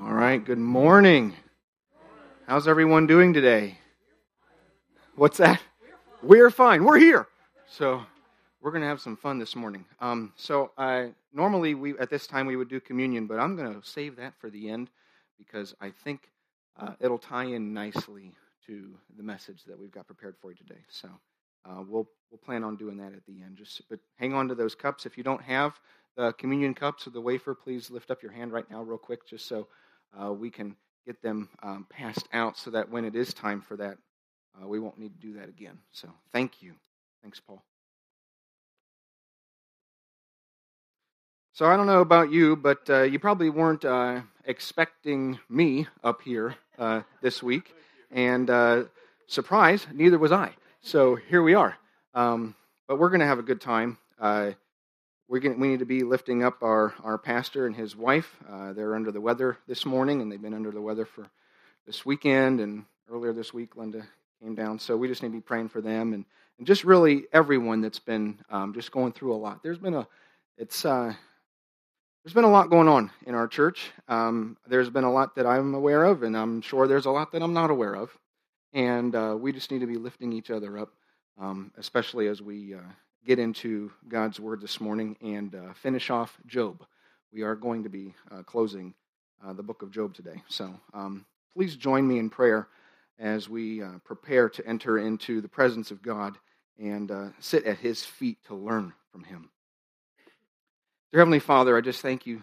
All right, good morning. How's everyone doing today? What's that? We're fine. We're here. So we're going to have some fun this morning. Um, so I normally we at this time we would do communion, but I'm going to save that for the end because I think uh, it'll tie in nicely to the message that we've got prepared for you today. So uh, we'll we'll plan on doing that at the end. Just but hang on to those cups. If you don't have the communion cups or the wafer, please lift up your hand right now, real quick, just so uh, we can get them um, passed out, so that when it is time for that, uh, we won't need to do that again. So thank you. Thanks, Paul. So I don't know about you, but uh, you probably weren't uh, expecting me up here uh, this week, and uh, surprise, neither was I. So here we are. Um, but we're going to have a good time. Going we need to be lifting up our, our pastor and his wife. Uh, they're under the weather this morning, and they've been under the weather for this weekend. And earlier this week, Linda came down. So we just need to be praying for them and, and just really everyone that's been um, just going through a lot. There's been a, it's, uh, there's been a lot going on in our church. Um, there's been a lot that I'm aware of, and I'm sure there's a lot that I'm not aware of. And uh, we just need to be lifting each other up, um, especially as we uh, get into God's Word this morning and uh, finish off Job. We are going to be uh, closing uh, the book of Job today. So um, please join me in prayer as we uh, prepare to enter into the presence of God and sit at His feet to learn from Him. Dear Heavenly Father, I just thank you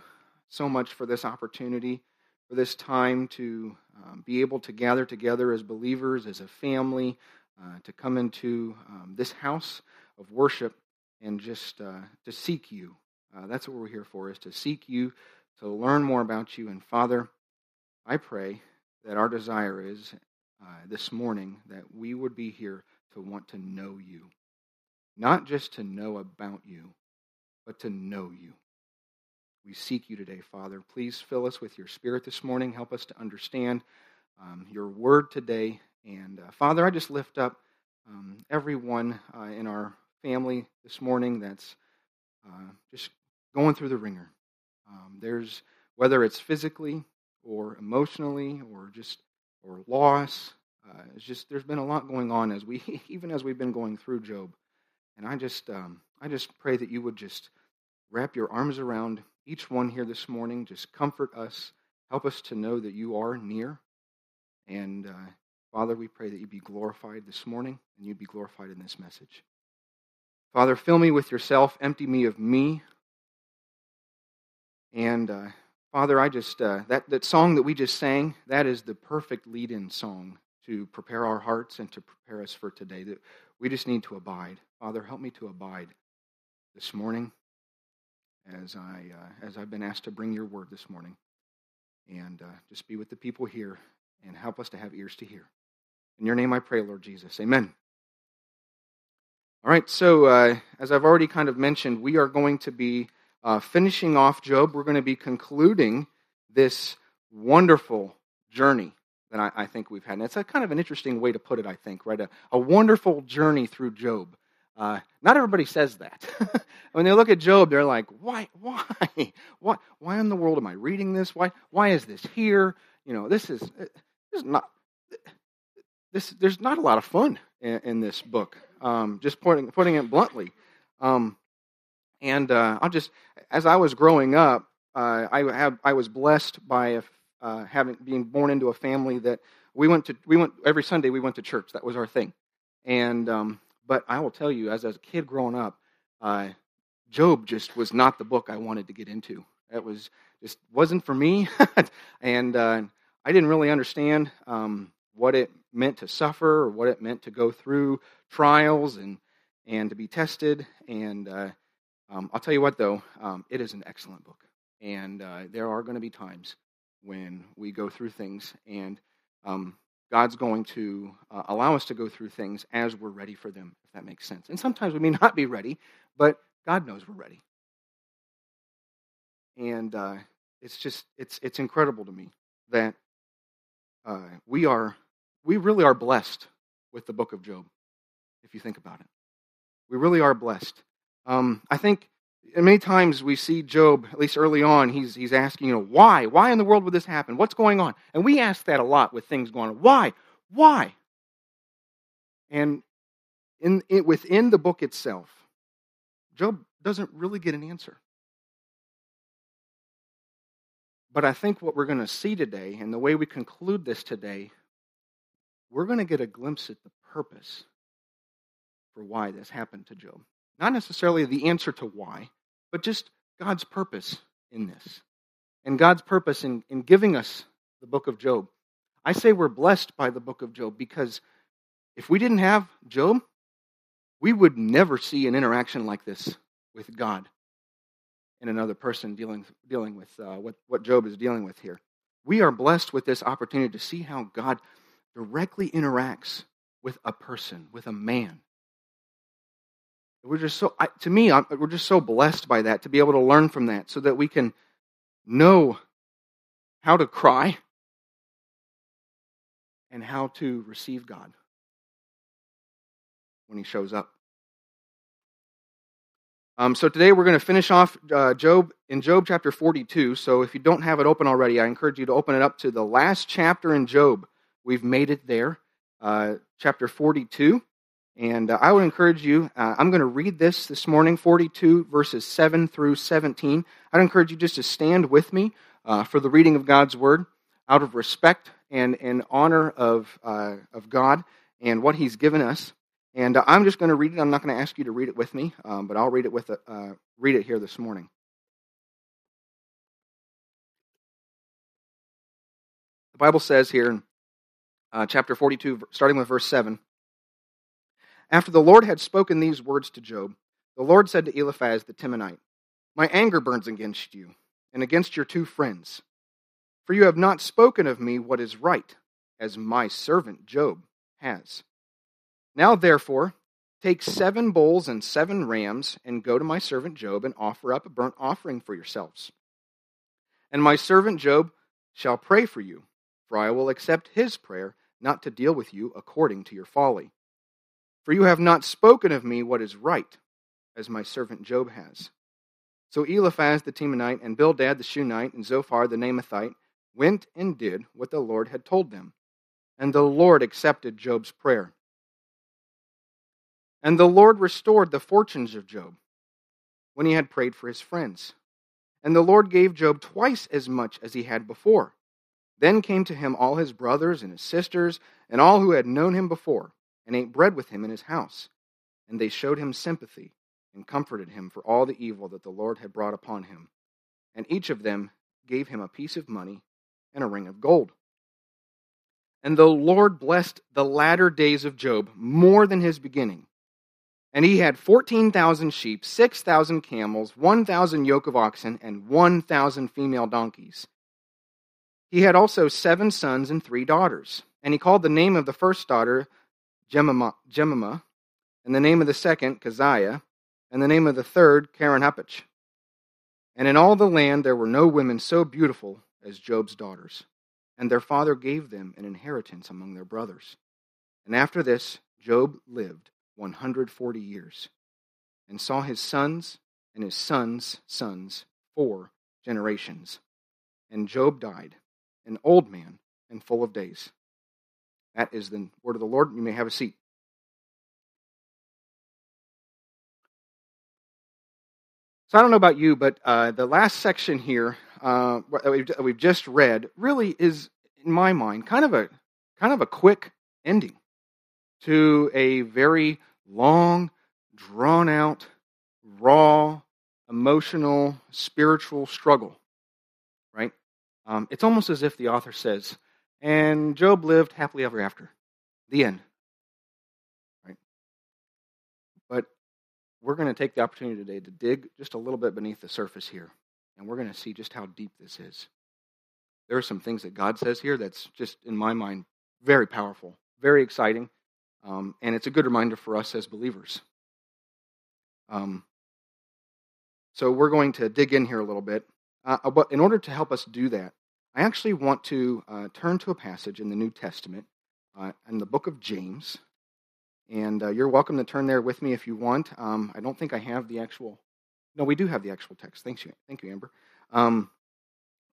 so much for this opportunity, for this time to um, be able to gather together as believers, as a family, uh, to come into um, this house of worship and just uh, to seek you. Uh, that's what we're here for, is to seek you, to learn more about you. And Father, I pray that our desire is uh, this morning that we would be here to want to know you. Not just to know about you, but to know you. We seek you today, Father. Please fill us with your spirit this morning. Help us to understand um, your word today. And uh, Father, I just lift up um, everyone uh, in our family this morning that's uh, just going through the wringer. Um, there's whether it's physically or emotionally or just or loss. Uh, it's just there's been a lot going on as we even as we've been going through Job, and I just um, I just pray that you would just wrap your arms around each one here this morning. Just comfort us. Help us to know that you are near. And uh, Father, we pray that you be glorified this morning and you be glorified in this message. Father, fill me with yourself, empty me of me. And uh, Father, I just, uh, that, that song that we just sang, that is the perfect lead in song to prepare our hearts and to prepare us for today. That we just need to abide. Father, help me to abide this morning as I uh, as I've been asked to bring your word this morning, and uh, just be with the people here and help us to have ears to hear. In your name, I pray, Lord Jesus. Amen. All right. So uh, as I've already kind of mentioned, we are going to be uh, finishing off Job. We're going to be concluding this wonderful journey that I, I, think we've had. And it's a kind of an interesting way to put it, I think, right? A, a wonderful journey through Job. Uh, not everybody says that. when they look at Job, they're like, why, why, why, why in the world am I reading this? Why, why is this here? You know, this is, this is not, this, there's not a lot of fun in, in this book. Um, just putting, putting it bluntly. Um, and uh, I'll just, as I was growing up, uh, I have, I was blessed by uh, having being born into a family that we went to. We went every Sunday. We went to church. That was our thing. And um, but I will tell you, as a kid growing up, uh, Job just was not the book I wanted to get into. It was just wasn't for me, and uh, I didn't really understand um, what it meant to suffer or what it meant to go through trials and and to be tested. And uh, um, I'll tell you what, though, um, it is an excellent book, and uh, there are going to be times when we go through things, and um, God's going to uh, allow us to go through things as we're ready for them, if that makes sense. And sometimes we may not be ready, but God knows we're ready. And uh, it's just, it's, it's incredible to me that uh, we are, we really are blessed with the book of Job, if you think about it. We really are blessed. Um, I think many times we see Job, at least early on, he's, he's asking, you know, why? Why in the world would this happen? What's going on? And we ask that a lot with things going on. Why? Why? And in, in, within the book itself, Job doesn't really get an answer. But I think what we're going to see today, and the way we conclude this today, we're going to get a glimpse at the purpose for why this happened to Job. Not necessarily the answer to why, but just God's purpose in this. And God's purpose in, in giving us the book of Job. I say we're blessed by the book of Job because if we didn't have Job, we would never see an interaction like this with God and another person dealing, dealing with uh, what, what Job is dealing with here. We are blessed with this opportunity to see how God directly interacts with a person, with a man. We're just so, I, to me, we're just so blessed by that to be able to learn from that so that we can know how to cry and how to receive God when He shows up. Um, so today we're going to finish off uh, Job in Job chapter 42. So if you don't have it open already, I encourage you to open it up to the last chapter in Job. We've made it there, uh, chapter 42. And uh, I would encourage you, uh, I'm going to read this this morning, 42 verses 7 through 17. I'd encourage you just to stand with me uh, for the reading of God's word out of respect and, in honor of, uh, of God and what He's given us. And uh, I'm just going to read it. I'm not going to ask you to read it with me, um, but I'll read it with read it here this morning. The Bible says here uh, chapter 42, starting with verse 7. After the Lord had spoken these words to Job, the Lord said to Eliphaz the Temanite, My anger burns against you and against your two friends, for you have not spoken of me what is right, as my servant Job has. Now, therefore, take seven bulls and seven rams, and go to my servant Job, and offer up a burnt offering for yourselves. And my servant Job shall pray for you, for I will accept his prayer, not to deal with you according to your folly. For you have not spoken of me what is right, as my servant Job has. So Eliphaz the Temanite, and Bildad the Shuhite, and Zophar the Naamathite went and did what the Lord had told them. And the Lord accepted Job's prayer. And the Lord restored the fortunes of Job when he had prayed for his friends. And the Lord gave Job twice as much as he had before. Then came to him all his brothers and his sisters, and all who had known him before, and ate bread with him in his house. And they showed him sympathy, and comforted him for all the evil that the Lord had brought upon him. And each of them gave him a piece of money and a ring of gold. And the Lord blessed the latter days of Job more than his beginning and he had 14,000 sheep, 6,000 camels, 1,000 yoke of oxen, and 1,000 female donkeys. He had also seven sons and three daughters. And he called the name of the first daughter Jemima, and the name of the second Keziah, and the name of the third Keren-happuch. And in all the land there were no women so beautiful as Job's daughters. And their father gave them an inheritance among their brothers. And after this, Job lived 140 years, and saw his sons and his sons' sons four generations. And Job died, an old man and full of days. That is the word of the Lord. You may have a seat. So I don't know about you, but uh, the last section here uh, that we've just read really is, in my mind, kind of a kind of a quick ending to a very long, drawn out, raw, emotional, spiritual struggle. Um, it's almost as if the author says, and Job lived happily ever after. The end. Right? But we're going to take the opportunity today to dig just a little bit beneath the surface here, and we're going to see just how deep this is. There are some things that God says here that's just, in my mind, very powerful, very exciting, um, and it's a good reminder for us as believers. Um, so we're going to dig in here a little bit. Uh, but in order to help us do that, I actually want to uh, turn to a passage in the New Testament uh, in the book of James. And uh, you're welcome to turn there with me if you want. Um, I don't think I have the actual No, we do have the actual text. Thanks you. Thank you, Amber. Um,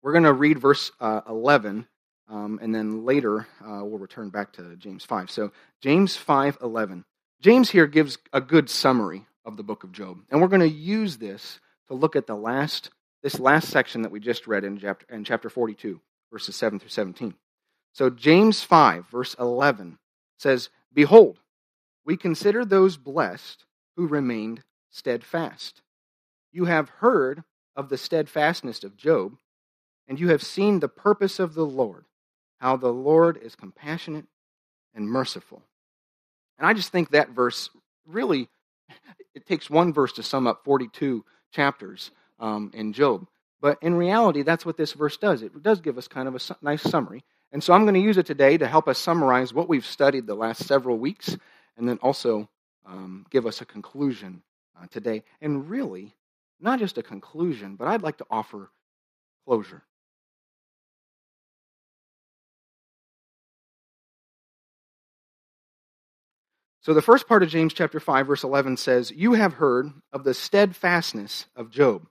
we're going to read verse uh, 11, um, and then later uh, we'll return back to James 5. So, James 5 11. James here gives a good summary of the book of Job. And we're going to use this to look at the last this last section that we just read in chapter, in chapter 42, verses 7 through 17. So James 5, verse 11 says, Behold, we consider those blessed who remained steadfast. You have heard of the steadfastness of Job, and you have seen the purpose of the Lord, how the Lord is compassionate and merciful. And I just think that verse really it takes one verse to sum up 42 chapters um, in Job. But in reality, that's what this verse does. It does give us kind of a su- nice summary. And so I'm going to use it today to help us summarize what we've studied the last several weeks and then also um, give us a conclusion uh, today. And really, not just a conclusion, but I'd like to offer closure. So the first part of James chapter 5 verse 11 says, "You have heard of the steadfastness of Job."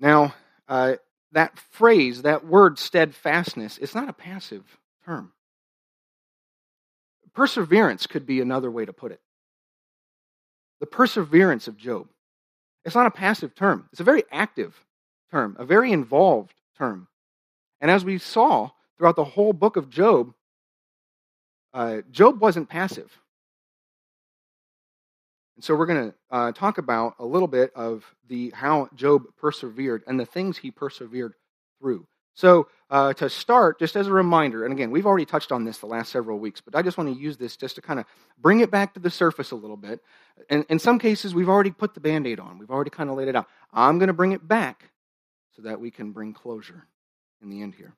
Now, uh, that phrase, that word steadfastness, it's not a passive term. Perseverance could be another way to put it. The perseverance of Job. It's not a passive term. It's a very active term, a very involved term. And as we saw throughout the whole book of Job, uh, Job wasn't passive. And so we're going to uh, talk about a little bit of the how Job persevered and the things he persevered through. So uh, to start, just as a reminder, and again, we've already touched on this the last several weeks, but I just want to use this just to kind of bring it back to the surface a little bit. And in some cases, we've already put the band aid on, we've already kind of laid it out. I'm going to bring it back so that we can bring closure in the end here.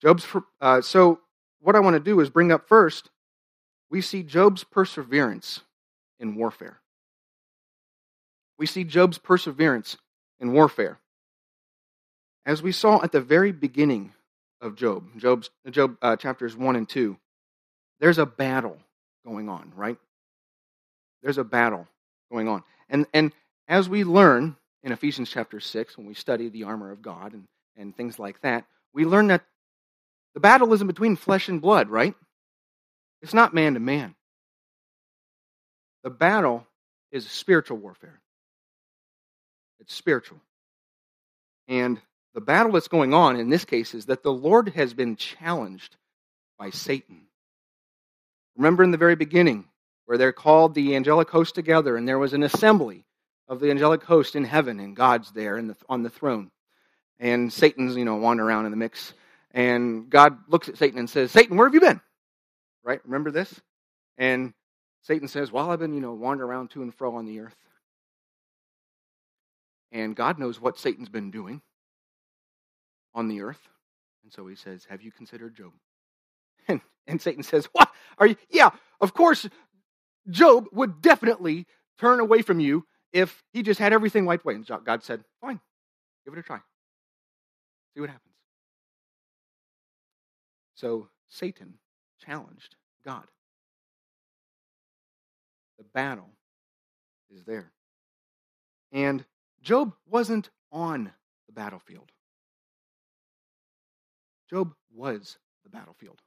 Job's, uh, so what I want to do is bring up first, we see Job's perseverance in warfare. We see Job's perseverance in warfare. As we saw at the very beginning of Job, Job's, Job uh, chapters 1 and 2, there's a battle going on, right? There's a battle going on. And, and as we learn in Ephesians chapter 6, when we study the armor of God and, and things like that, we learn that the battle isn't between flesh and blood, right? It's not man to man. The battle is spiritual warfare. It's spiritual. And the battle that's going on in this case is that the Lord has been challenged by Satan. Remember in the very beginning where they're called the angelic host together and there was an assembly of the angelic host in heaven and God's there the, on the throne. And Satan's, you know, wandering around in the mix. And God looks at Satan and says, Satan, where have you been? Right? Remember this? And Satan says, Well, I've been, you know, wandering around to and fro on the earth. And God knows what Satan's been doing on the earth. And so he says, Have you considered Job? And, and Satan says, What? Are you? Yeah, of course, Job would definitely turn away from you if he just had everything wiped away. And God said, Fine, give it a try. See what happens. So Satan challenged God. The battle is there. And Job wasn't on the battlefield. Job was the battlefield.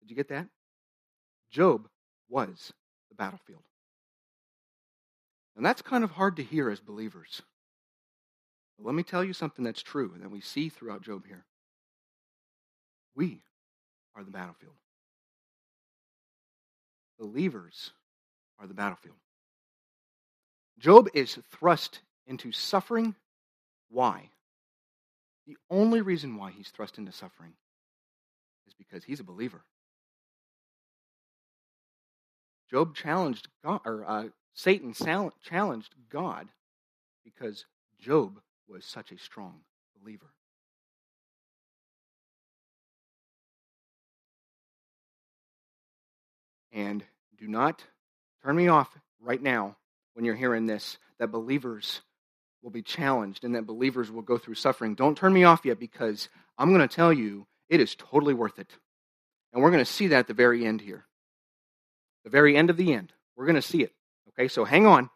Did you get that? Job was the battlefield. And that's kind of hard to hear as believers. But let me tell you something that's true and that we see throughout Job here. We are the battlefield. Believers are the battlefield. Job is thrust into suffering. Why? The only reason why he's thrust into suffering is because he's a believer. Job challenged God, or uh, Satan challenged God because Job was such a strong believer. And do not turn me off right now when you're hearing this that believers will be challenged and that believers will go through suffering. Don't turn me off yet because I'm going to tell you it is totally worth it. And we're going to see that at the very end here. The very end of the end. We're going to see it. Okay, so hang on.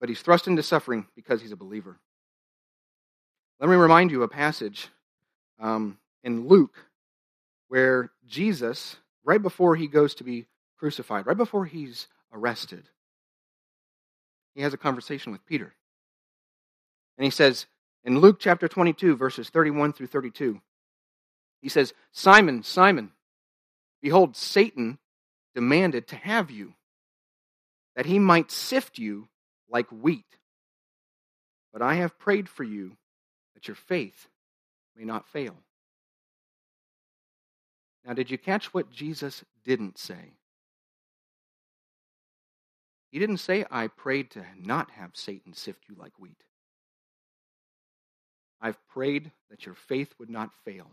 But he's thrust into suffering because he's a believer. Let me remind you a passage um, in Luke where Jesus, right before he goes to be crucified, right before he's arrested, he has a conversation with Peter. And he says, in Luke chapter 22, verses 31 through 32, he says, Simon, Simon, behold, Satan demanded to have you, that he might sift you like wheat. But I have prayed for you that your faith may not fail. Now, did you catch what Jesus didn't say? He didn't say, I prayed to not have Satan sift you like wheat. I've prayed that your faith would not fail.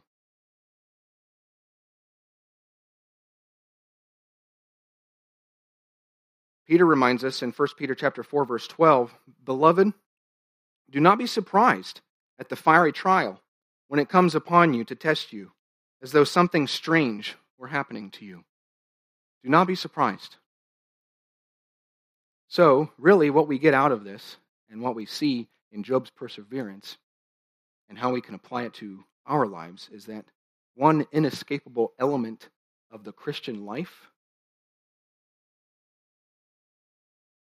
Peter reminds us in 1 Peter chapter 4 verse 12, "Beloved, do not be surprised at the fiery trial when it comes upon you to test you, as though something strange were happening to you. Do not be surprised." So, really what we get out of this and what we see in Job's perseverance and how we can apply it to our lives is that one inescapable element of the Christian life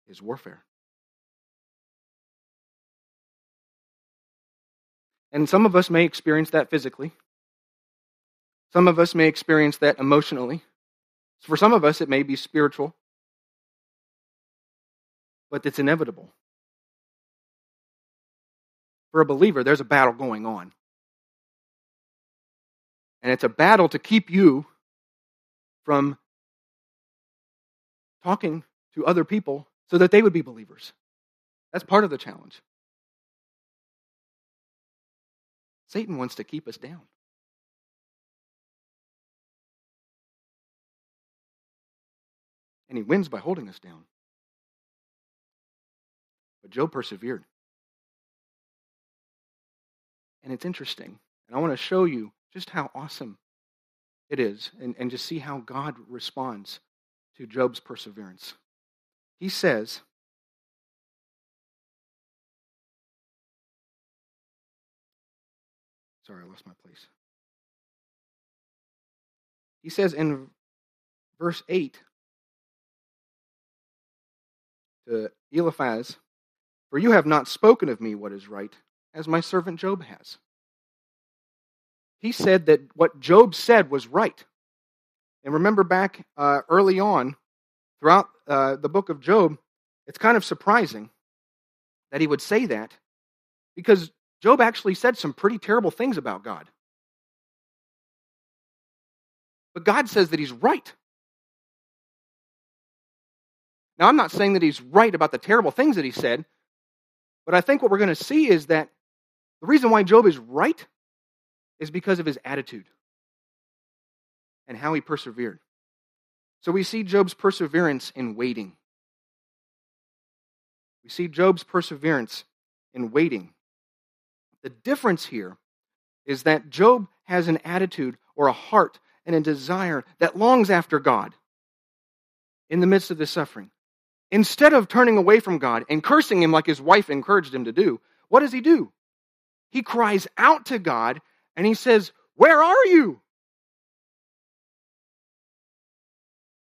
is warfare. And some of us may experience that physically. Some of us may experience that emotionally. For some of us, it may be spiritual. But it's inevitable. For a believer, there's a battle going on. And it's a battle to keep you from talking to other people so that they would be believers. That's part of the challenge. Satan wants to keep us down. And he wins by holding us down. But Job persevered. And it's interesting. And I want to show you just how awesome it is and, and just see how God responds to Job's perseverance. He says, Sorry, I lost my place. He says in verse 8 to Eliphaz, For you have not spoken of me what is right, as my servant Job has. He said that what Job said was right. And remember back uh, early on, throughout uh, the book of Job, it's kind of surprising that he would say that because Job actually said some pretty terrible things about God. But God says that he's right. Now, I'm not saying that he's right about the terrible things that he said, but I think what we're going to see is that the reason why Job is right is because of his attitude and how he persevered. So we see Job's perseverance in waiting. We see Job's perseverance in waiting. The difference here is that Job has an attitude or a heart and a desire that longs after God in the midst of his suffering. Instead of turning away from God and cursing him like his wife encouraged him to do, what does he do? he cries out to God and he says, Where are you?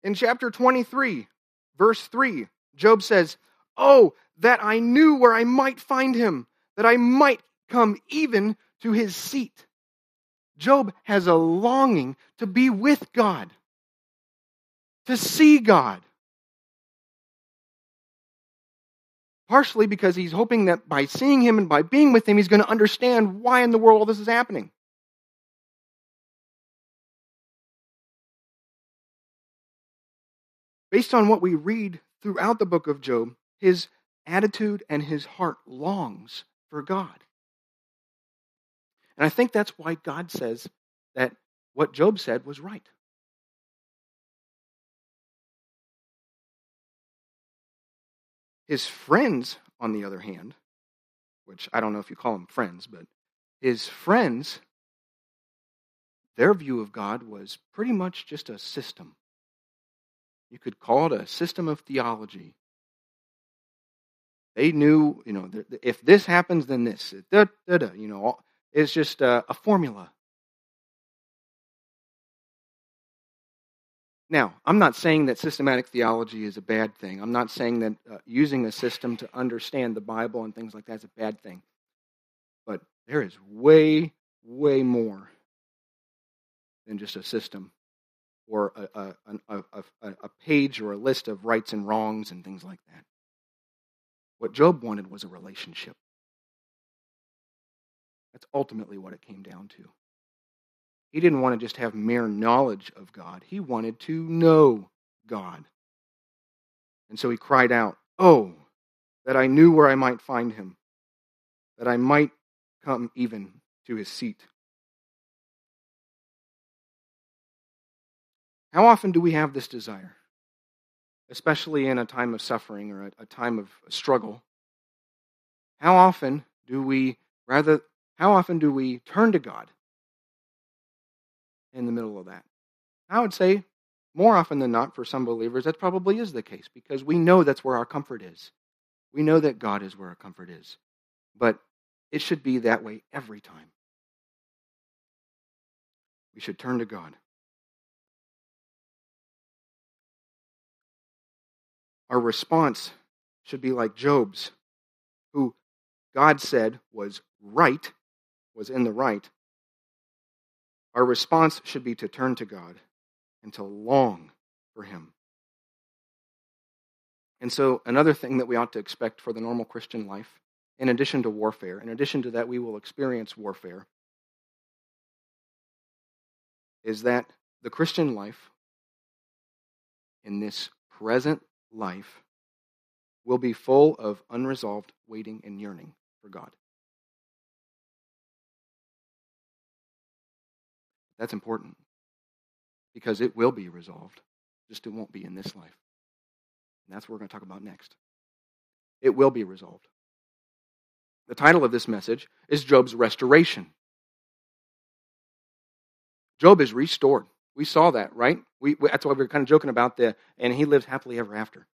In chapter 23, verse 3, Job says, Oh, that I knew where I might find him, that I might come even to his seat. Job has a longing to be with God, to see God. Partially because he's hoping that by seeing him and by being with him, he's going to understand why in the world all this is happening. Based on what we read throughout the book of Job, his attitude and his heart longs for God. And I think that's why God says that what Job said was right. His friends, on the other hand, which I don't know if you call them friends, but his friends, their view of God was pretty much just a system. You could call it a system of theology. They knew, you know, if this happens, then this. Da, da, da, you know, it's just a, a formula. Now, I'm not saying that systematic theology is a bad thing. I'm not saying that uh, using a system to understand the Bible and things like that is a bad thing. But there is way, way more than just a system or a, a, a, a, page or a list of rights and wrongs and things like that. What Job wanted was a relationship. That's ultimately what it came down to. He didn't want to just have mere knowledge of God, he wanted to know God. And so he cried out, Oh, that I knew where I might find him, that I might come even to his seat. How often do we have this desire? Especially in a time of suffering or a, a time of struggle. How often do we rather how often do we turn to God in the middle of that? I would say more often than not, for some believers, that probably is the case because we know that's where our comfort is. We know that God is where our comfort is. But it should be that way every time. We should turn to God. Our response should be like Job's, who God said was right, was in the right, our response should be to turn to God and to long for Him. And so, another thing that we ought to expect for the normal Christian life, in addition to warfare, in addition to that, we will experience warfare, is that the Christian life in this present life will be full of unresolved waiting and yearning for God. That's important because it will be resolved, just it won't be in this life. And that's what we're going to talk about next. It will be resolved. The title of this message is Job's Restoration. Job is restored. We saw that, right? We, that's why we were kind of joking about the, and he lives happily ever after.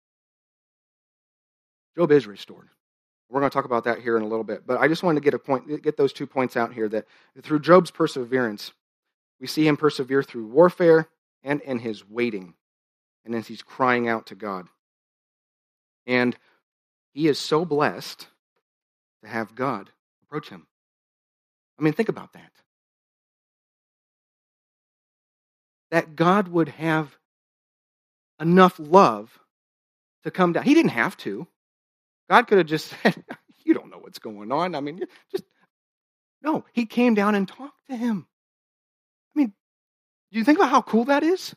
Job is restored. We're going to talk about that here in a little bit. But I just wanted to get a point, get those two points out here that through Job's perseverance, we see him persevere through warfare and in his waiting, and as he's crying out to God. And he is so blessed to have God approach him. I mean, think about that. That God would have enough love to come down. He didn't have to. God could have just said, You don't know what's going on. I mean, just. No, he came down and talked to him. Do you think about how cool that is?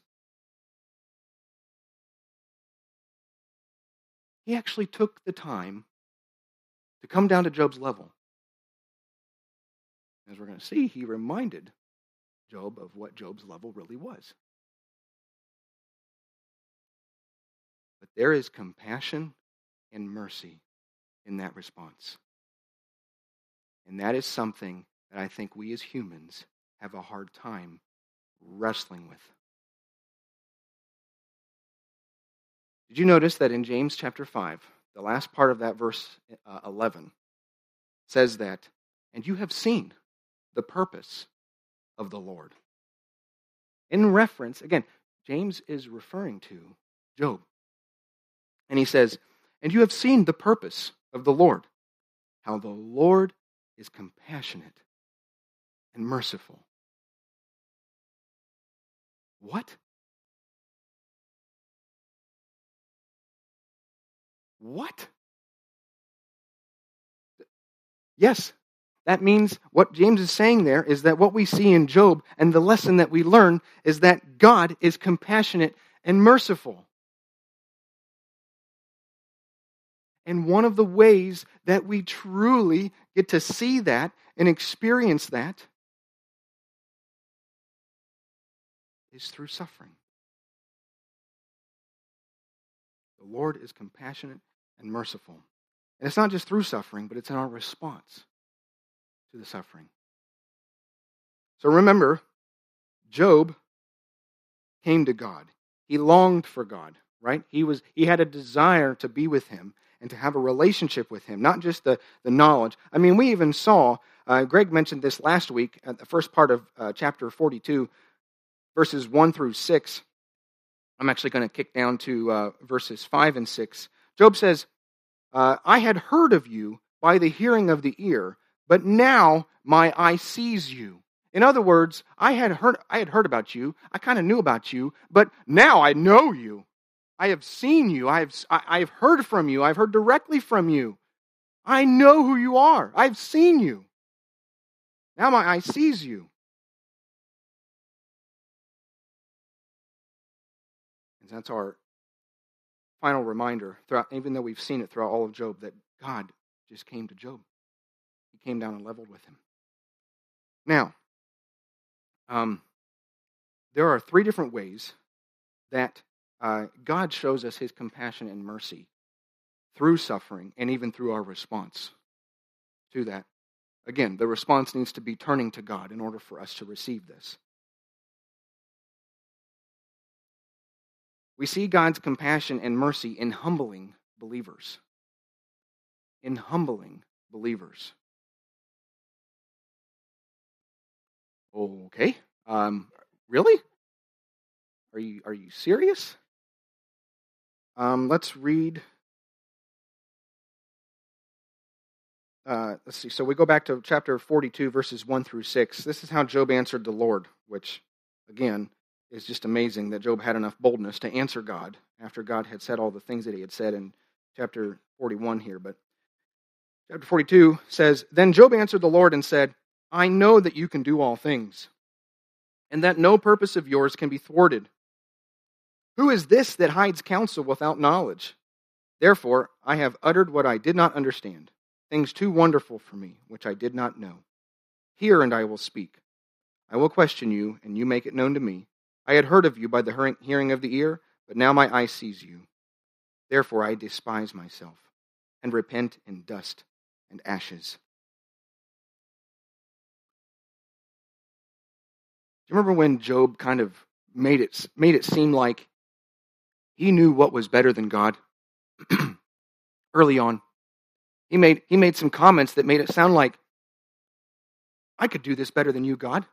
He actually took the time to come down to Job's level. As we're going to see, he reminded Job of what Job's level really was. But there is compassion and mercy in that response. And that is something that I think we as humans have a hard time wrestling with. Did you notice that in James chapter 5, the last part of that verse uh, 11 says that, and you have seen the purpose of the Lord. In reference, again, James is referring to Job. And he says, and you have seen the purpose of the Lord, how the Lord is compassionate and merciful what? What? Yes, that means what James is saying there is that what we see in Job and the lesson that we learn is that God is compassionate and merciful. And one of the ways that we truly get to see that and experience that is through suffering. The Lord is compassionate and merciful. And it's not just through suffering, but it's in our response to the suffering. So remember, Job came to God. He longed for God, right? He was he had a desire to be with him, and to have a relationship with Him, not just the, the knowledge. I mean, we even saw, uh, Greg mentioned this last week at the first part of uh, chapter 42, verses 1 through 6. I'm actually going to kick down to uh, verses 5 and 6. Job says, uh, I had heard of you by the hearing of the ear, but now my eye sees you. In other words, I had heard, I had heard about you. I kind of knew about you, but now I know you. I have seen you. I have, I have heard from you. I've heard directly from you. I know who you are. I've seen you. Now my eye sees you. And that's our final reminder, throughout, even though we've seen it throughout all of Job, that God just came to Job. He came down and leveled with him. Now, um, there are three different ways that uh, God shows us his compassion and mercy through suffering and even through our response to that. Again, the response needs to be turning to God in order for us to receive this. We see God's compassion and mercy in humbling believers. In humbling believers. Okay. Um, really? Are you are you serious? Um, let's read. Uh, let's see. So we go back to chapter 42, verses 1 through 6. This is how Job answered the Lord, which, again, is just amazing that Job had enough boldness to answer God after God had said all the things that he had said in chapter 41 here. But chapter 42 says Then Job answered the Lord and said, I know that you can do all things, and that no purpose of yours can be thwarted. Who is this that hides counsel without knowledge? Therefore, I have uttered what I did not understand, things too wonderful for me, which I did not know. Hear, and I will speak. I will question you, and you make it known to me. I had heard of you by the hearing of the ear, but now my eye sees you. Therefore, I despise myself, and repent in dust and ashes. Do you remember when Job kind of made it, made it seem like he knew what was better than God early on. He made, he made some comments that made it sound like, I could do this better than you, God.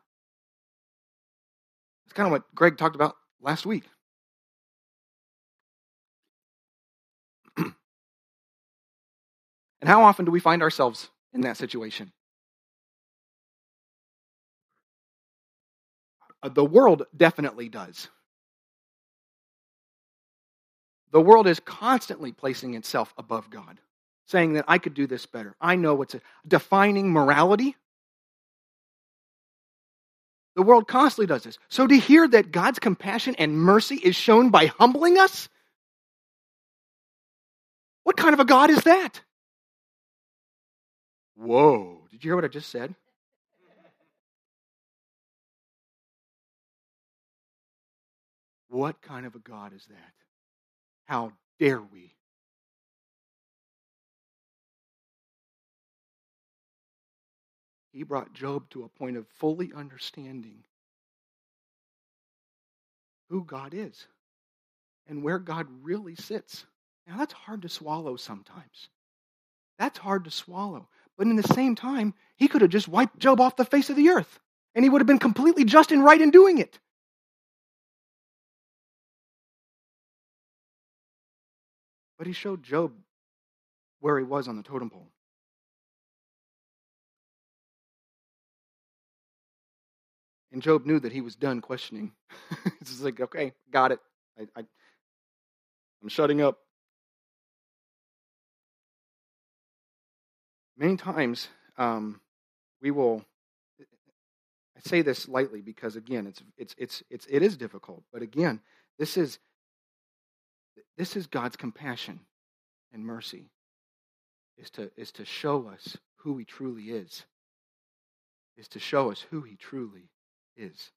It's kind of what Greg talked about last week. and how often do we find ourselves in that situation? Uh, the world definitely does. The world is constantly placing itself above God, saying that I could do this better. I know what's defining morality. The world constantly does this. So to hear that God's compassion and mercy is shown by humbling us, what kind of a God is that? Whoa, did you hear what I just said? What kind of a God is that? How dare we? He brought Job to a point of fully understanding who God is and where God really sits. Now, that's hard to swallow sometimes. That's hard to swallow. But in the same time, he could have just wiped Job off the face of the earth, and he would have been completely just and right in doing it. But he showed Job where he was on the totem pole. And Job knew that he was done questioning. it's like, okay, got it. I, I, I'm shutting up. Many times um, we will. I say this lightly because again, it's it's it's it's it is difficult. But again, this is this is God's compassion and mercy, is to, is to show us who He truly is, is to show us who He truly is.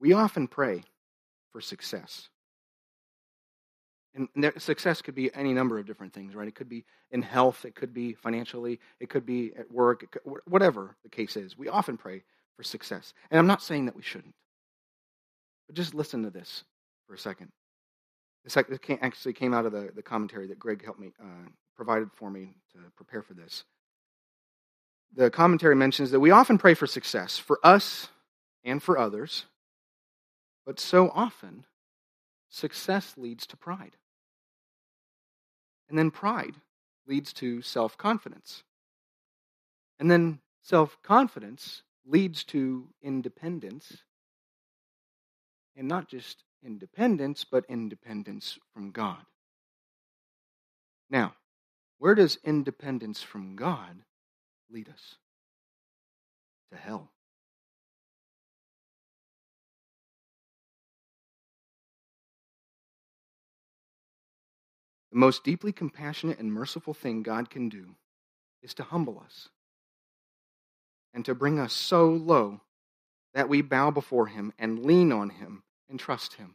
We often pray for success. And success could be any number of different things, right? It could be in health, it could be financially, it could be at work, could, whatever the case is. We often pray for success. And I'm not saying that we shouldn't. But just listen to this for a second This actually came out of the, the commentary that Greg helped me, uh, provided for me to prepare for this. The commentary mentions that we often pray for success for us and for others, but so often success leads to pride. And then pride leads to self confidence. And then self confidence leads to independence. And not just independence, but independence from God. Now, where does independence from God lead us? To hell. The most deeply compassionate and merciful thing God can do is to humble us and to bring us so low that we bow before Him and lean on Him and trust Him.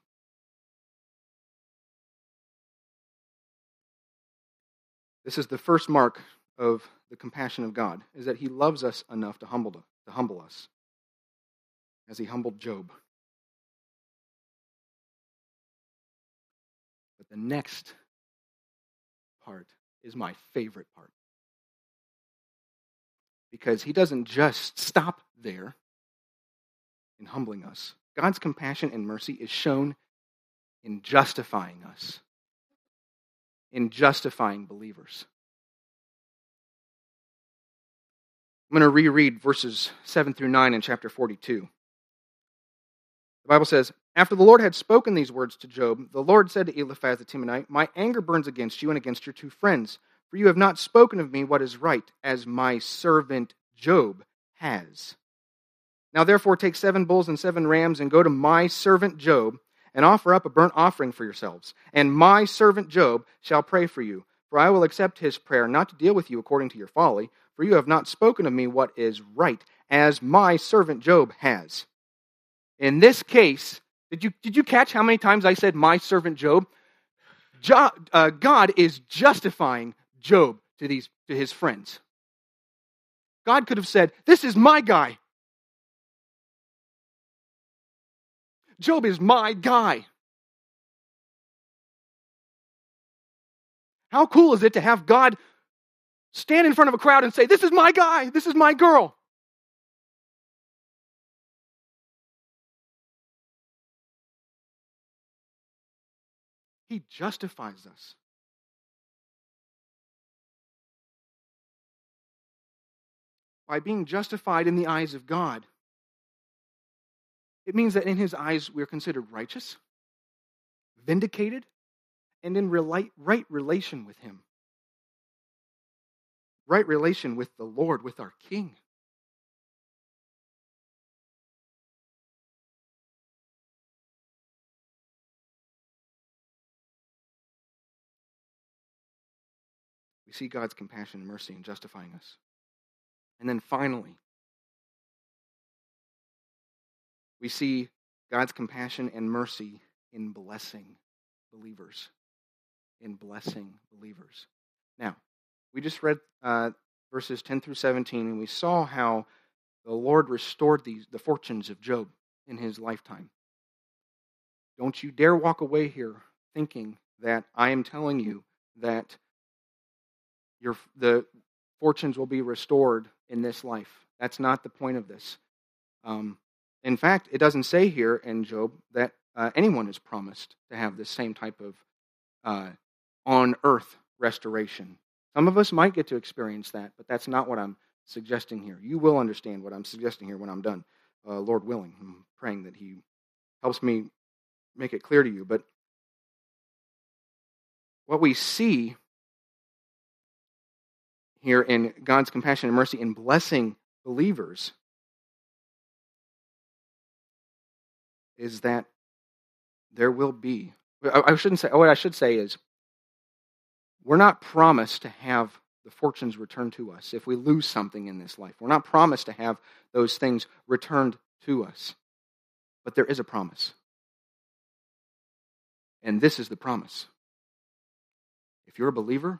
This is the first mark of the compassion of God, is that He loves us enough to humble, to humble us, as He humbled Job. But the next part is my favorite part. Because He doesn't just stop there in humbling us, God's compassion and mercy is shown in justifying us, in justifying believers. I'm going to reread verses 7 through 9 in chapter 42. The Bible says, After the Lord had spoken these words to Job, the Lord said to Eliphaz the Temanite, My anger burns against you and against your two friends, for you have not spoken of me what is right, as my servant Job has. Now therefore take seven bulls and seven rams and go to my servant Job and offer up a burnt offering for yourselves. And my servant Job shall pray for you. For I will accept his prayer, not to deal with you according to your folly, for you have not spoken of me what is right, as my servant Job has. In this case, did you, did you catch how many times I said my servant Job? Jo, uh, God is justifying Job to, these, to his friends. God could have said, This is my guy. Job is my guy. How cool is it to have God stand in front of a crowd and say, This is my guy, this is my girl? He justifies us. By being justified in the eyes of God, it means that in his eyes we are considered righteous, vindicated, and in right relation with him. Right relation with the Lord, with our King. We see God's compassion and mercy in justifying us. And then finally, We see God's compassion and mercy in blessing believers. In blessing believers. Now, we just read uh, verses 10 through 17, and we saw how the Lord restored these, the fortunes of Job in his lifetime. Don't you dare walk away here thinking that I am telling you that your, the fortunes will be restored in this life. That's not the point of this. Um, in fact, it doesn't say here in Job that uh, anyone is promised to have this same type of uh, on earth restoration. Some of us might get to experience that, but that's not what I'm suggesting here. You will understand what I'm suggesting here when I'm done, uh, Lord willing. I'm praying that He helps me make it clear to you. But what we see here in God's compassion and mercy in blessing believers is that there will be, I shouldn't say, what I should say is, we're not promised to have the fortunes returned to us if we lose something in this life. We're not promised to have those things returned to us. But there is a promise. And this is the promise. If you're a believer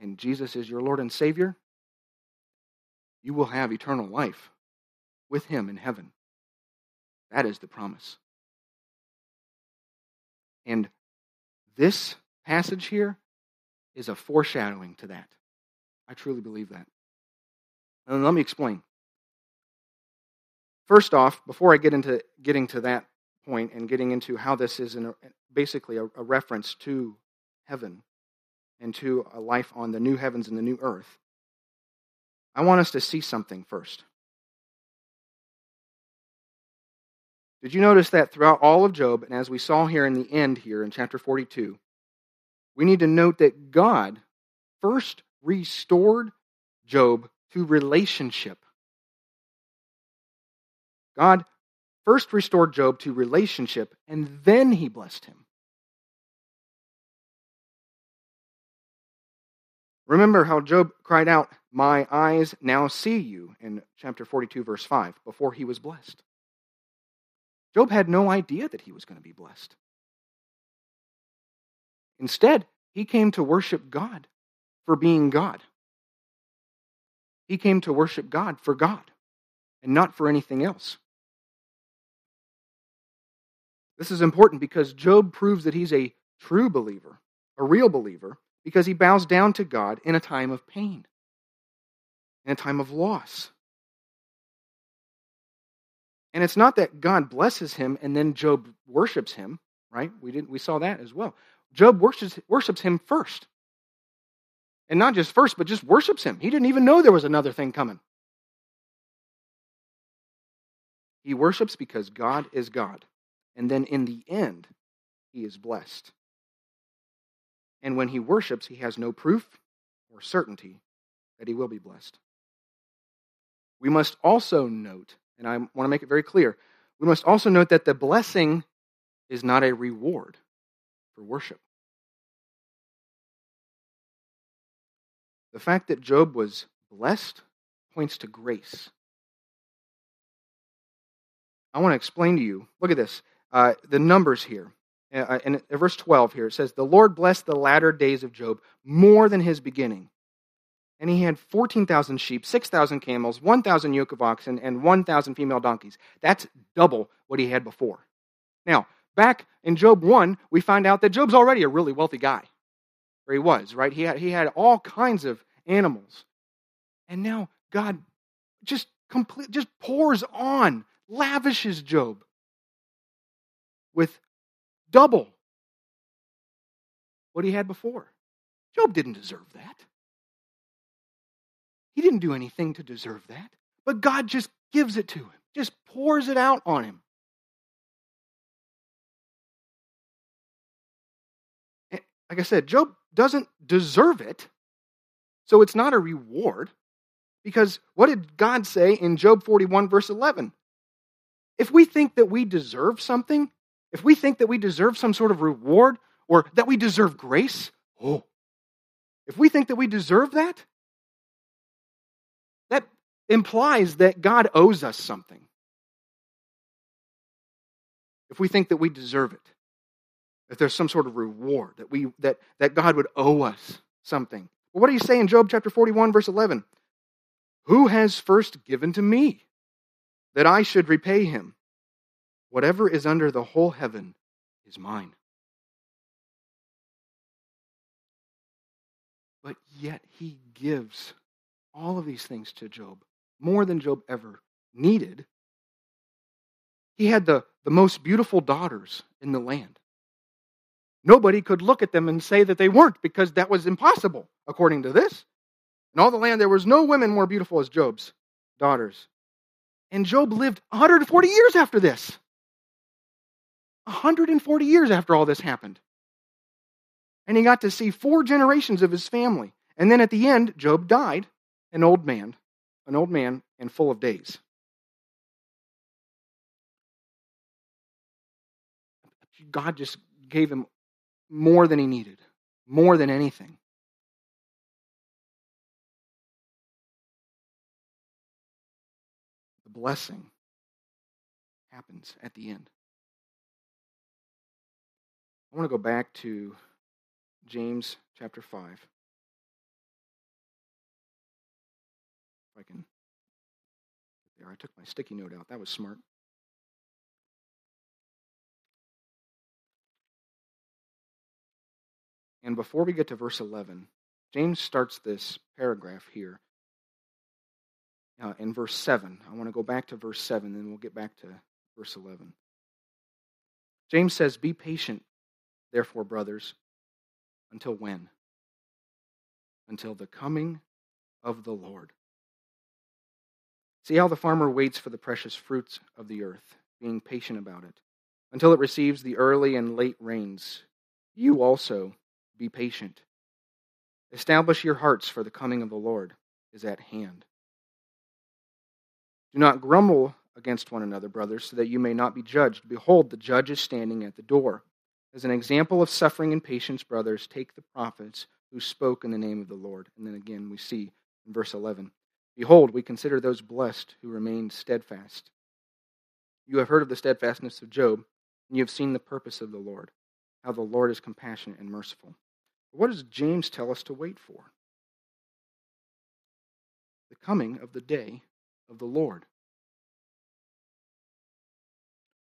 and Jesus is your Lord and Savior, you will have eternal life with Him in heaven. That is the promise. And this passage here is a foreshadowing to that. I truly believe that. And let me explain. First off, before I get into getting to that point and getting into how this is a, basically a, a reference to heaven and to a life on the new heavens and the new earth, I want us to see something first. Did you notice that throughout all of Job, and as we saw here in the end here in chapter 42, we need to note that God first restored Job to relationship. God first restored Job to relationship, and then he blessed him. Remember how Job cried out, My eyes now see you, in chapter 42, verse 5, before he was blessed. Job had no idea that he was going to be blessed. Instead, he came to worship God for being God. He came to worship God for God and not for anything else. This is important because Job proves that he's a true believer, a real believer, because he bows down to God in a time of pain, in a time of loss. And it's not that God blesses him and then Job worships him, right? We didn't, we saw that as well. Job worships, worships him first. And not just first, but just worships him. He didn't even know there was another thing coming. He worships because God is God. And then in the end, he is blessed. And when he worships, he has no proof or certainty that he will be blessed. We must also note, and I want to make it very clear, we must also note that the blessing is not a reward for worship. The fact that Job was blessed points to grace. I want to explain to you, look at this, uh, the numbers here. Uh, in verse 12 here, it says, The Lord blessed the latter days of Job more than his beginning. And he had 14,000 sheep, 6,000 camels, 1,000 yoke of oxen, and 1,000 female donkeys. That's double what he had before. Now, back in Job 1, we find out that Job's already a really wealthy guy. Or he was, right? He had, he had all kinds of animals. And now God just complete, just pours on, lavishes Job with double what he had before. Job didn't deserve that. He didn't do anything to deserve that. But God just gives it to him, just pours it out on him. like I said, Job doesn't deserve it. So it's not a reward. Because what did God say in Job 41, verse 11? If we think that we deserve something, if we think that we deserve some sort of reward or that we deserve grace, oh, if we think that we deserve that implies that God owes us something. If we think that we deserve it if there's some sort of reward, that, we, that, that God would owe us something. Well, what do you say in Job chapter 41, verse 11? Who has first given to me that I should repay him? Whatever is under the whole heaven is mine. But yet he gives all of these things to Job, more than Job ever needed. He had the, the most beautiful daughters in the land. Nobody could look at them and say that they weren't because that was impossible, according to this. In all the land, there was no women more beautiful as Job's daughters. And Job lived 140 years after this. 140 years after all this happened. And he got to see four generations of his family. And then at the end, Job died, an old man, an old man and full of days. God just gave him more than he needed, more than anything. The blessing happens at the end. I want to go back to James chapter 5. If I can. There, I took my sticky note out. That was smart. And before we get to verse 11, James starts this paragraph here uh, in verse 7. I want to go back to verse 7, then we'll get back to verse 11. James says, Be patient, therefore, brothers, until when? Until the coming of the Lord. See how the farmer waits for the precious fruits of the earth, being patient about it, until it receives the early and late rains. You also be patient. Establish your hearts, for the coming of the Lord is at hand. Do not grumble against one another, brothers, so that you may not be judged. Behold, the judge is standing at the door. As an example of suffering and patience, brothers, take the prophets who spoke in the name of the Lord. And then again, we see in verse 11 Behold, we consider those blessed who remained steadfast. You have heard of the steadfastness of Job, and you have seen the purpose of the Lord, how the Lord is compassionate and merciful. What does James tell us to wait for? The coming of the day of the Lord.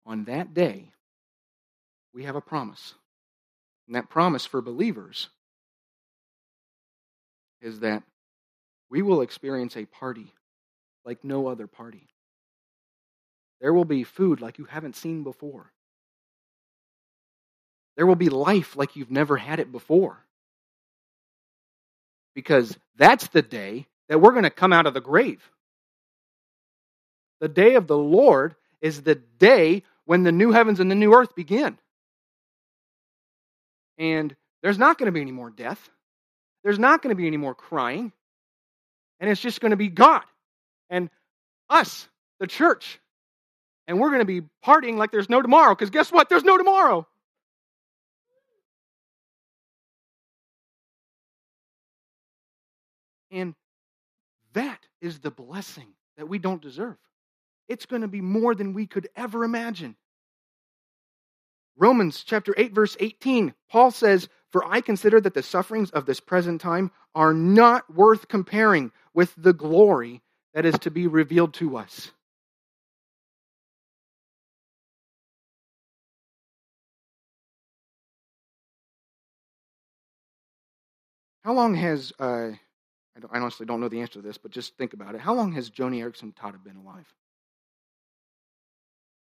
On that day, we have a promise. And that promise for believers is that we will experience a party like no other party. There will be food like you haven't seen before. There will be life like you've never had it before. Because that's the day that we're going to come out of the grave. The day of the Lord is the day when the new heavens and the new earth begin. And there's not going to be any more death. There's not going to be any more crying. And it's just going to be God and us, the church. And we're going to be partying like there's no tomorrow because guess what? There's no tomorrow. And that is the blessing that we don't deserve. It's going to be more than we could ever imagine. Romans chapter 8 verse 18, Paul says, "For I consider that the sufferings of this present time are not worth comparing with the glory that is to be revealed to us." How long has uh, I, honestly don't know the answer to this, but just think about it. How long has Joni Eareckson Tada been alive?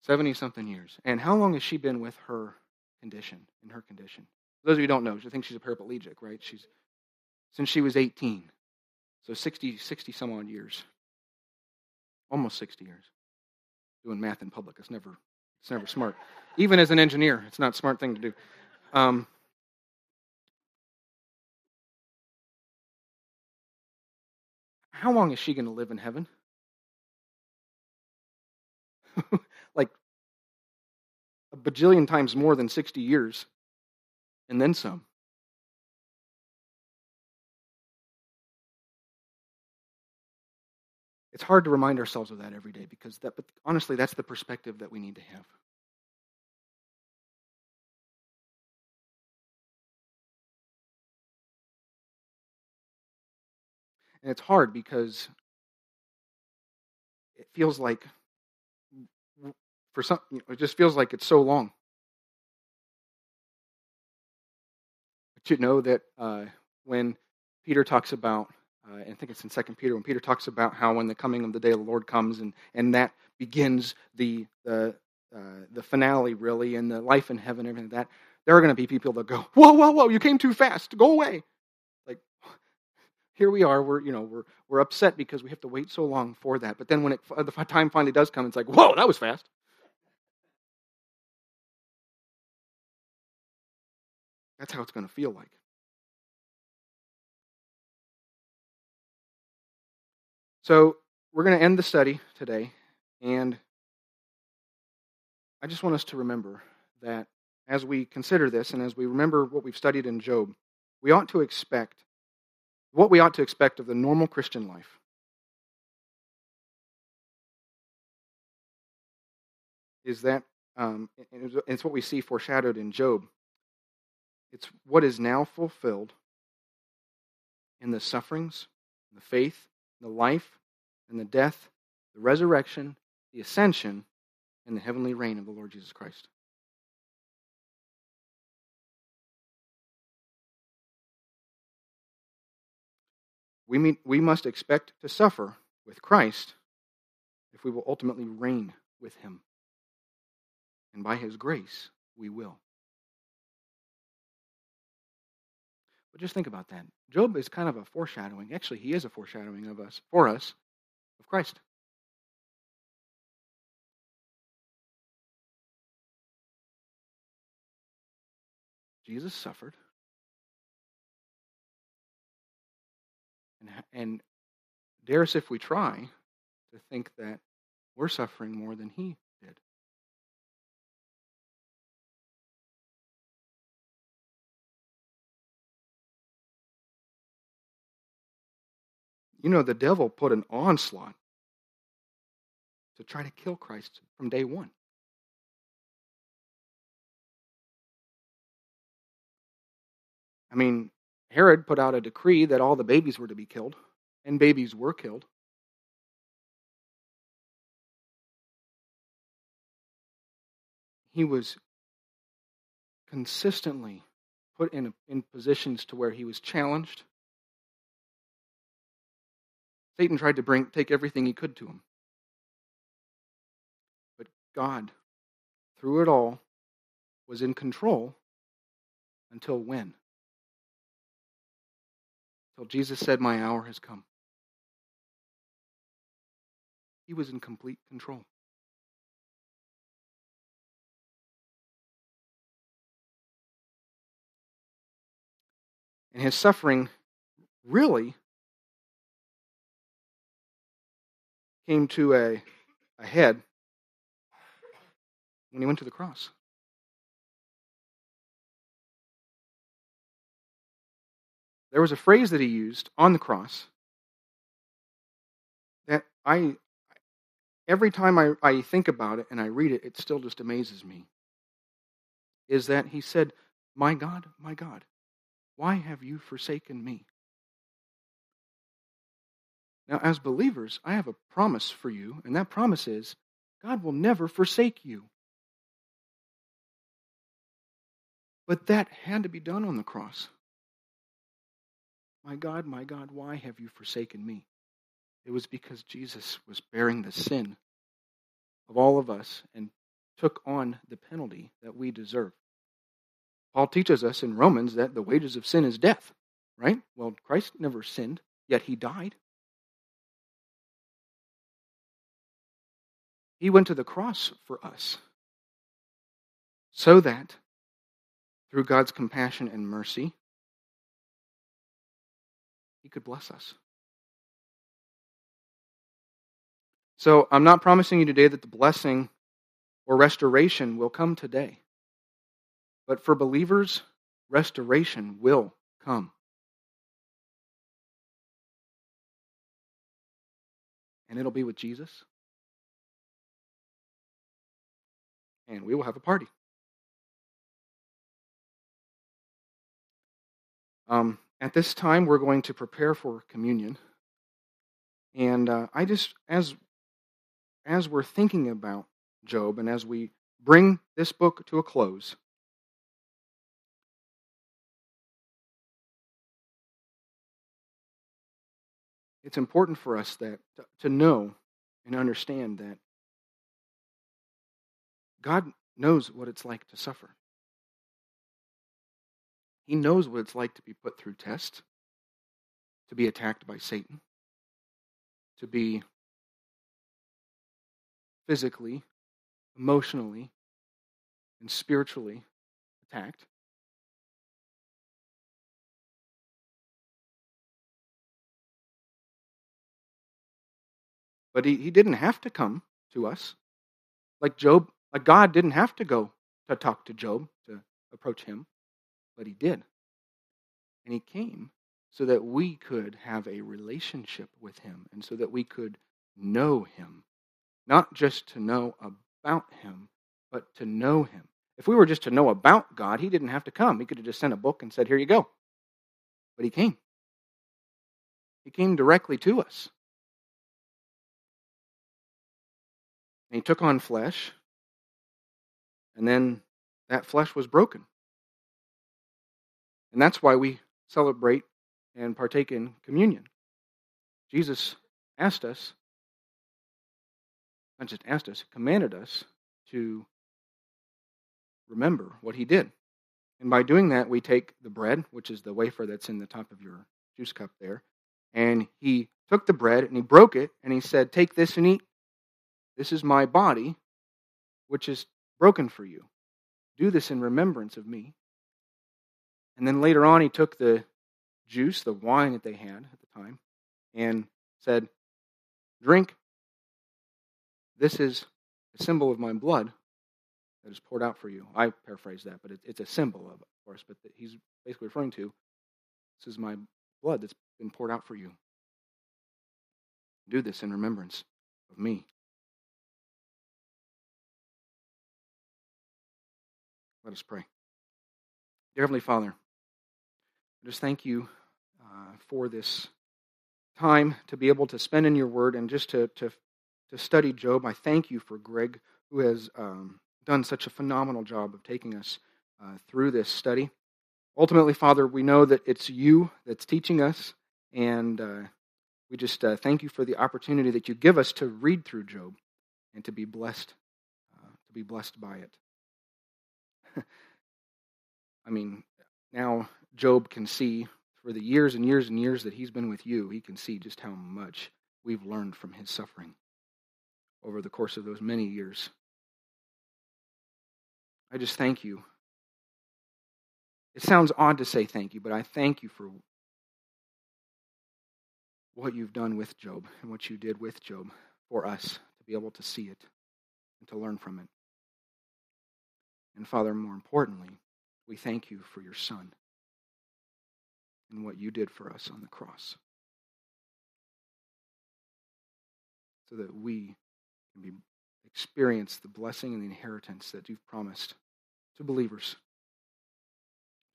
70 something years. And how long has she been with her condition, in her condition? For those of you who don't know, I think she's a paraplegic, right? She's since she was 18. So 60, 60 some odd years. Almost 60 years. Doing math in public, it's never, it's never smart. Even as an engineer, it's not a smart thing to do. Um, how long is she going to live in heaven? like a bajillion times more than 60 years, and then some. It's hard to remind ourselves of that every day because that, but honestly, that's the perspective that we need to have. And it's hard because it feels like, for some, it just feels like it's so long. But you know that uh, when Peter talks about, uh, I think it's in Second Peter, when Peter talks about how when the coming of the day of the Lord comes, and, and that begins the the uh, the finale, really, and the life in heaven, and everything like that. There are going to be people that go, "Whoa, whoa, whoa! You came too fast. Go away." Like, here we are. We're you know we're we're upset because we have to wait so long for that. But then when it, the time finally does come, it's like, whoa, that was fast. That's how it's going to feel like. So we're going to end the study today, and I just want us to remember that as we consider this and as we remember what we've studied in Job, we ought to expect what we ought to expect of the normal Christian life. Is that um, it's what we see foreshadowed in Job. It's what is now fulfilled in the sufferings, the faith, the life and the death, the resurrection, the ascension, and the heavenly reign of the Lord Jesus Christ. We, mean, we must expect to suffer with Christ if we will ultimately reign with him. And by his grace, we will. But just think about that. Job is kind of a foreshadowing. Actually, he is a foreshadowing of us, for us, of Christ. Jesus suffered. And, and dare us, if we try, to think that we're suffering more than he You know, the devil put an onslaught to try to kill Christ from day one. I mean, Herod put out a decree that all the babies were to be killed, and babies were killed. He was consistently put in, in positions to where he was challenged. Satan tried to bring take everything he could to him. But God, through it all, was in control until when? till Jesus said, My hour has come. He was in complete control. And his suffering really came to a, a head when he went to the cross. There was a phrase that he used on the cross that I, every time I, I think about it and I read it, it still just amazes me. Is that he said, My God, my God, why have you forsaken me? Now, as believers, I have a promise for you, and that promise is God will never forsake you. But that had to be done on the cross. My God, my God, why have you forsaken me? It was because Jesus was bearing the sin of all of us and took on the penalty that we deserve. Paul teaches us in Romans that the wages of sin is death, right? Well, Christ never sinned, yet he died. He went to the cross for us so that through God's compassion and mercy, he could bless us. So I'm not promising you today that the blessing or restoration will come today. But for believers, restoration will come. And it'll be with Jesus. And we will have a party. Um, at this time, we're going to prepare for communion. And uh, I just, as, as we're thinking about Job and as we bring this book to a close, it's important for us that to know and understand that God knows what it's like to suffer. He knows what it's like to be put through tests, to be attacked by Satan, to be physically, emotionally, and spiritually attacked. But he, he didn't have to come to us. Like Job, like God didn't have to go to talk to Job, to approach him but he did. And he came so that we could have a relationship with him and so that we could know him. Not just to know about him, but to know him. If we were just to know about God, he didn't have to come. He could have just sent a book and said, Here you go. But he came. He came directly to us. And he took on flesh, and then that flesh was broken. And that's why we celebrate and partake in communion. Jesus asked us, not just asked us, commanded us to remember what he did. And by doing that, we take the bread, which is the wafer that's in the top of your juice cup there, and he took the bread and he broke it and he said, Take this and eat. This is my body, which is broken for you. Do this in remembrance of me. And then later on, he took the juice, the wine that they had at the time, and said, Drink. This is a symbol of my blood that is poured out for you. I paraphrase that, but it's a symbol of it, of course. But he's basically referring to this is my blood that's been poured out for you. Do this in remembrance of me. Let us pray. Dear Heavenly Father, I just thank you uh, for this time to be able to spend in your word and just to, to, to study Job. I thank you for Greg, who has um, done such a phenomenal job of taking us uh, through this study. Ultimately, Father, we know that it's you that's teaching us, and uh, we just uh, thank you for the opportunity that you give us to read through Job and to be blessed, uh, to be blessed by it. I mean, now Job can see for the years and years and years that he's been with you, he can see just how much we've learned from his suffering over the course of those many years. I just thank you. It sounds odd to say thank you, but I thank you for what you've done with Job and what you did with Job for us to be able to see it and to learn from it. And Father, more importantly, we thank you for your Son and what you did for us on the cross so that we can be, experience the blessing and the inheritance that you've promised to believers.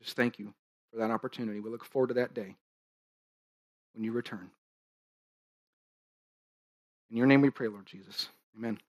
Just thank you for that opportunity. We look forward to that day when you return. In your name we pray, Lord Jesus. Amen.